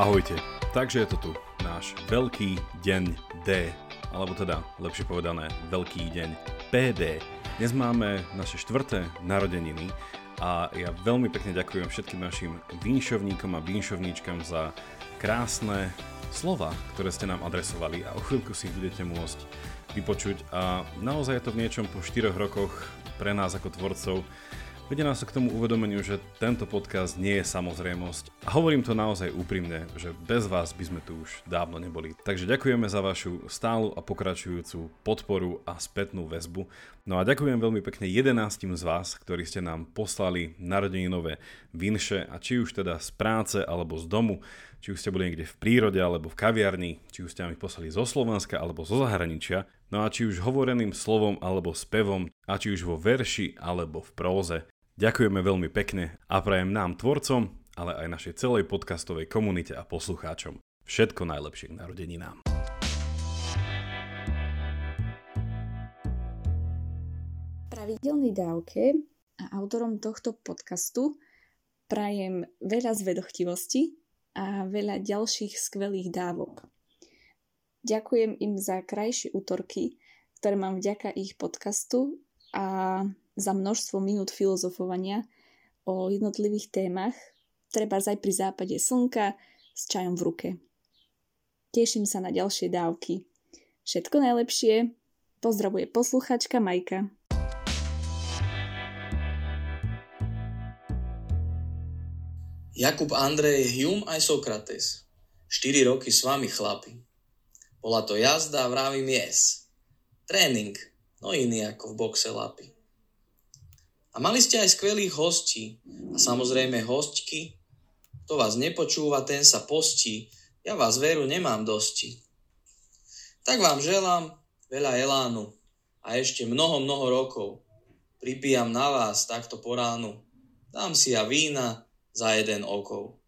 Ahojte, takže je to tu, náš veľký deň D, alebo teda, lepšie povedané, veľký deň PD. Dnes máme naše štvrté narodeniny a ja veľmi pekne ďakujem všetkým našim vinšovníkom a vinšovníčkam za krásne slova, ktoré ste nám adresovali a o chvíľku si ich budete môcť vypočuť. A naozaj je to v niečom po 4 rokoch pre nás ako tvorcov Vedie nás k tomu uvedomeniu, že tento podcast nie je samozrejmosť. A hovorím to naozaj úprimne, že bez vás by sme tu už dávno neboli. Takže ďakujeme za vašu stálu a pokračujúcu podporu a spätnú väzbu. No a ďakujem veľmi pekne 11 z vás, ktorí ste nám poslali narodeninové vinše a či už teda z práce alebo z domu, či už ste boli niekde v prírode alebo v kaviarni, či už ste nám ich poslali zo Slovenska alebo zo zahraničia, no a či už hovoreným slovom alebo spevom, a či už vo verši alebo v próze. Ďakujeme veľmi pekne a prajem nám tvorcom, ale aj našej celej podcastovej komunite a poslucháčom všetko najlepšie k narodeninám. Pravidelnej dávke a autorom tohto podcastu prajem veľa zvedochtivosti a veľa ďalších skvelých dávok. Ďakujem im za krajšie útorky, ktoré mám vďaka ich podcastu a za množstvo minút filozofovania o jednotlivých témach, treba aj pri západe slnka s čajom v ruke. Teším sa na ďalšie dávky. Všetko najlepšie. Pozdravuje posluchačka Majka. Jakub Andrej Hume aj Sokrates. 4 roky s vami chlapi. Bola to jazda, vravím yes. Tréning, no iný ako v boxe lapy. A mali ste aj skvelých hostí. A samozrejme hostky. Kto vás nepočúva, ten sa postí. Ja vás veru nemám dosti. Tak vám želám veľa elánu a ešte mnoho, mnoho rokov. Pripijam na vás takto po ránu. Dám si ja vína za jeden okov.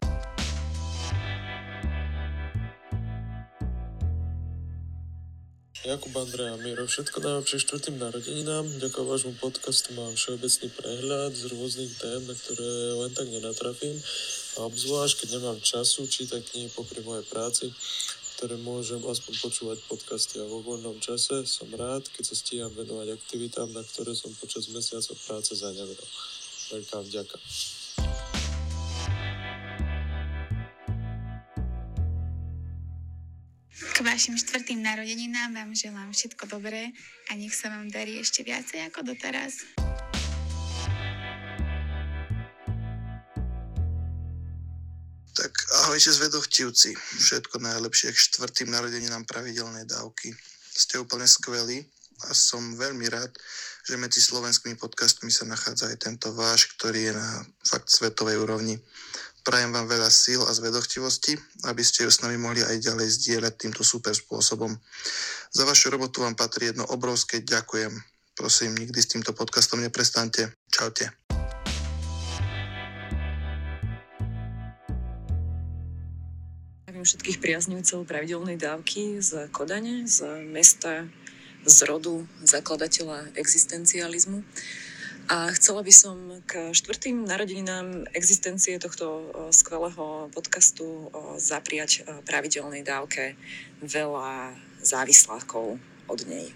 Jakub Andrea Miro, všetko najlepšie štvrtým narodeninám. Ďakujem vášmu podcastu mám všeobecný prehľad z rôznych tém, na ktoré len tak nenatrafím. A obzvlášť, keď nemám času čítať knihy popri mojej práci, ktoré môžem aspoň počúvať podcasty a vo voľnom čase som rád, keď sa stíham venovať aktivitám, na ktoré som počas mesiacov práce zanevrel. Veľká vďaka. Vašim štvrtým narodeninám vám želám všetko dobré a nech sa vám darí ešte viacej ako doteraz. Tak ahojte zvedochtivci. Všetko najlepšie k štvrtým narodeninám pravidelnej dávky. Ste úplne skvelí a som veľmi rád, že medzi slovenskými podcastmi sa nachádza aj tento váš, ktorý je na fakt svetovej úrovni. Prajem vám veľa síl a zvedochtivosti, aby ste ju s nami mohli aj ďalej zdieľať týmto super spôsobom. Za vašu robotu vám patrí jedno obrovské ďakujem. Prosím, nikdy s týmto podcastom neprestante. Čaute. všetkých priaznivcov pravidelnej dávky z Kodane, z mesta, z rodu zakladateľa existencializmu. A chcela by som k štvrtým narodeninám existencie tohto skvelého podcastu zapriať pravidelnej dávke veľa závislákov od nej.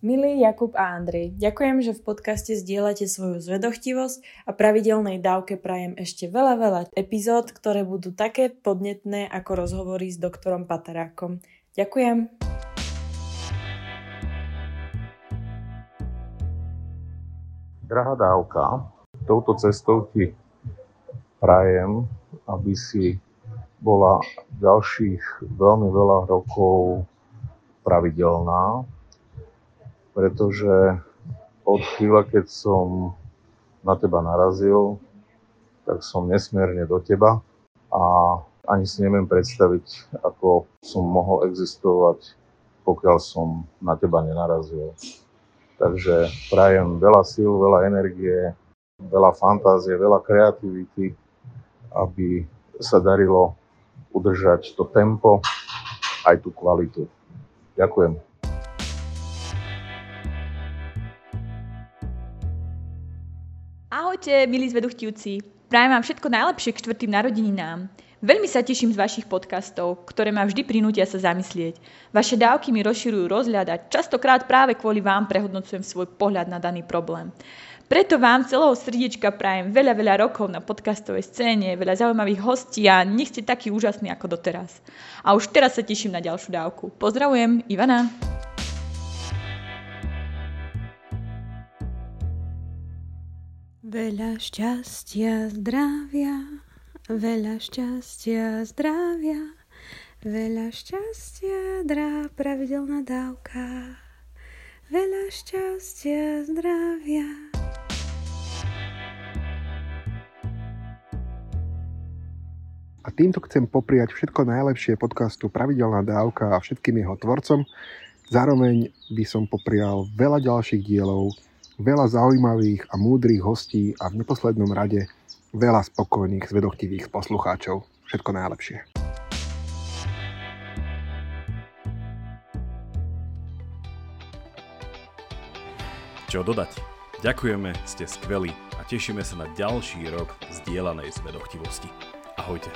Milý Jakub a Andrej, ďakujem, že v podcaste zdieľate svoju zvedochtivosť a pravidelnej dávke prajem ešte veľa, veľa epizód, ktoré budú také podnetné ako rozhovory s doktorom Patarákom. Ďakujem. Drahá dávka, touto cestou ti prajem, aby si bola ďalších veľmi veľa rokov pravidelná, pretože od chvíľa, keď som na teba narazil, tak som nesmierne do teba a ani si neviem predstaviť, ako som mohol existovať, pokiaľ som na teba nenarazil. Takže prajem veľa síl, veľa energie, veľa fantázie, veľa kreativity, aby sa darilo udržať to tempo, aj tú kvalitu. Ďakujem. Ahojte milí zveduchtivci. Prajem vám všetko najlepšie k štvrtým narodeninám. Veľmi sa teším z vašich podcastov, ktoré ma vždy prinútia sa zamyslieť. Vaše dávky mi rozširujú rozhľad a častokrát práve kvôli vám prehodnocujem svoj pohľad na daný problém. Preto vám celého srdiečka prajem veľa, veľa rokov na podcastovej scéne, veľa zaujímavých hostí a nech ste takí úžasní ako doteraz. A už teraz sa teším na ďalšiu dávku. Pozdravujem, Ivana. Veľa šťastia, zdravia, veľa šťastia, zdravia, veľa šťastia, drá pravidelná dávka. Veľa šťastia, zdravia. A týmto chcem popriať všetko najlepšie podcastu Pravidelná dávka a všetkým jeho tvorcom. Zároveň by som poprial veľa ďalších dielov, veľa zaujímavých a múdrych hostí a v neposlednom rade veľa spokojných, zvedochtivých poslucháčov. Všetko najlepšie. Čo dodať? Ďakujeme, ste skvelí a tešíme sa na ďalší rok zdieľanej zvedochtivosti. Ahojte.